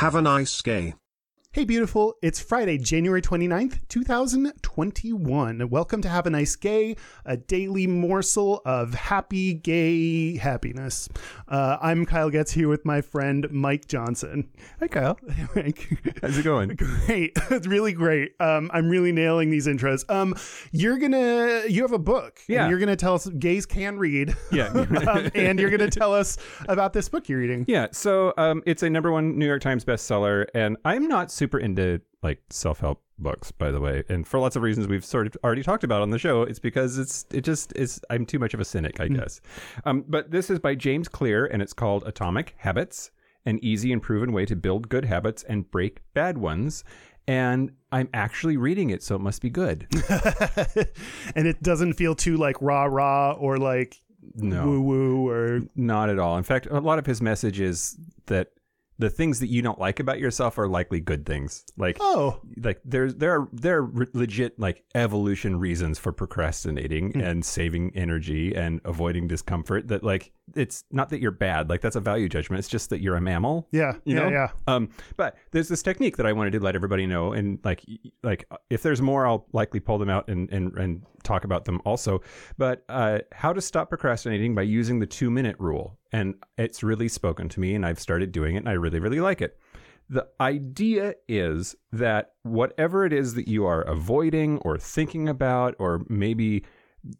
Have a nice gay. Hey, beautiful. It's Friday, January 29th, 2021. Welcome to Have a Nice Gay, a daily morsel of happy gay happiness. Uh, I'm Kyle Getz here with my friend Mike Johnson. Hi, Kyle. Hey, Mike. How's it going? Great. It's really great. Um, I'm really nailing these intros. Um, you're gonna, you have a book. and Yeah. you're gonna tell us gays can read. Yeah. um, and you're gonna tell us about this book you're reading. yeah. So um, it's a number one New York Times bestseller, and I'm not super into like self help books, by the way. And for lots of reasons we've sort of already talked about on the show, it's because it's it just is. I'm too much of a cynic, I guess. Um, but this is by James Clear, and it's called Atomic Habits: An Easy and Proven Way to Build Good Habits and Break Bad Ones. And I'm actually reading it, so it must be good. and it doesn't feel too like rah rah or like No. woo woo or Not at all. In fact, a lot of his message is that the things that you don't like about yourself are likely good things. Like, oh like there's there are there are re- legit like evolution reasons for procrastinating and saving energy and avoiding discomfort. That like it's not that you're bad. Like that's a value judgment. It's just that you're a mammal. yeah You yeah know? yeah Um, but there's this technique that I wanted to let everybody know, and like, like if there's more, I'll likely pull them out and and and talk about them also. But uh, how to stop procrastinating by using the two minute rule, and it's really spoken to me, and I've started doing it, and I really really like it. The idea is that whatever it is that you are avoiding or thinking about, or maybe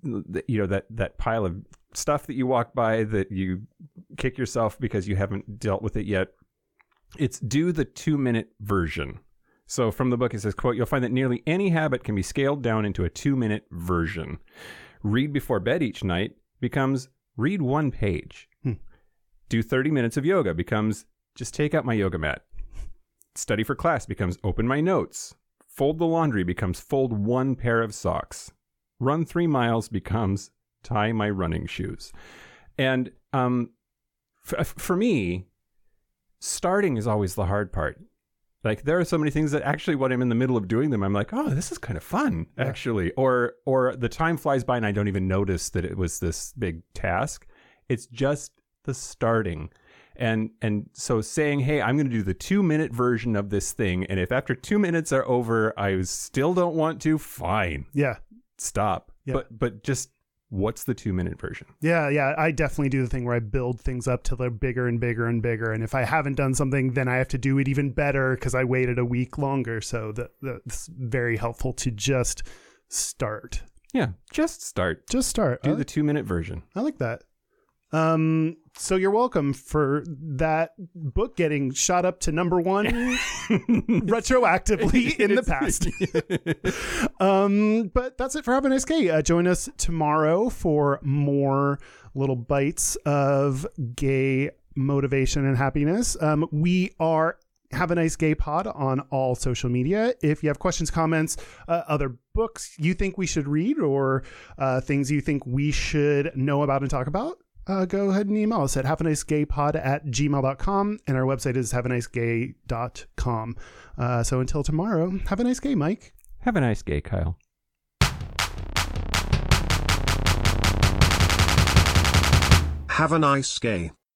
you know that that pile of stuff that you walk by that you kick yourself because you haven't dealt with it yet it's do the two minute version. So from the book, it says, quote, you'll find that nearly any habit can be scaled down into a two minute version. Read before bed each night becomes read one page. Do 30 minutes of yoga becomes just take out my yoga mat. Study for class becomes open my notes. Fold the laundry becomes fold one pair of socks. Run three miles becomes tie my running shoes. And um, f- for me, starting is always the hard part. Like there are so many things that actually when I'm in the middle of doing them, I'm like, oh, this is kind of fun, actually. Or or the time flies by and I don't even notice that it was this big task. It's just the starting. And and so saying, hey, I'm gonna do the two minute version of this thing, and if after two minutes are over, I still don't want to, fine. yeah Stop. Yeah. But but just what's the two minute version? yeah yeah i definitely do the thing where i build things up till they're bigger and bigger and bigger and if i haven't done something then i have to do it even better because i waited a week longer so that that's very helpful to just start Yeah, just start. just start Do I the like, two minute version. I like that um so you're welcome for that book getting shot up to number one retroactively in the past Um, but that's it for Have a Nice Gay. Uh, join us tomorrow for more little bites of gay motivation and happiness. Um, we are have a nice gay pod on all social media. If you have questions, comments, uh, other books you think we should read, or uh, things you think we should know about and talk about, uh, go ahead and email us at have a nice gay pod at gmail.com. And our website is have a nice gay.com. Uh, so until tomorrow, have a nice gay, Mike. Have a nice gay, Kyle. Have a nice gay.